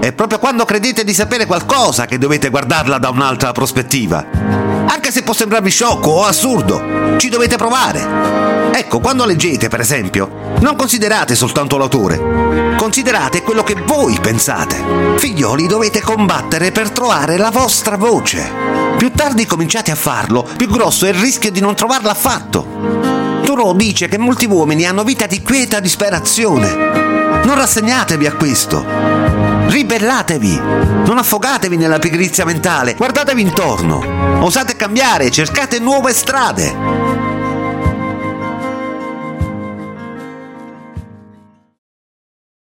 È proprio quando credete di sapere qualcosa che dovete guardarla da un'altra prospettiva. Anche se può sembrarvi sciocco o assurdo, ci dovete provare. Ecco, quando leggete, per esempio, non considerate soltanto l'autore, considerate quello che voi pensate. Figlioli, dovete combattere per trovare la vostra voce. Più tardi cominciate a farlo, più grosso è il rischio di non trovarla affatto. Thoreau dice che molti uomini hanno vita di quieta disperazione. Non rassegnatevi a questo. Ribellatevi. Non affogatevi nella pigrizia mentale. Guardatevi intorno. Osate cambiare, cercate nuove strade.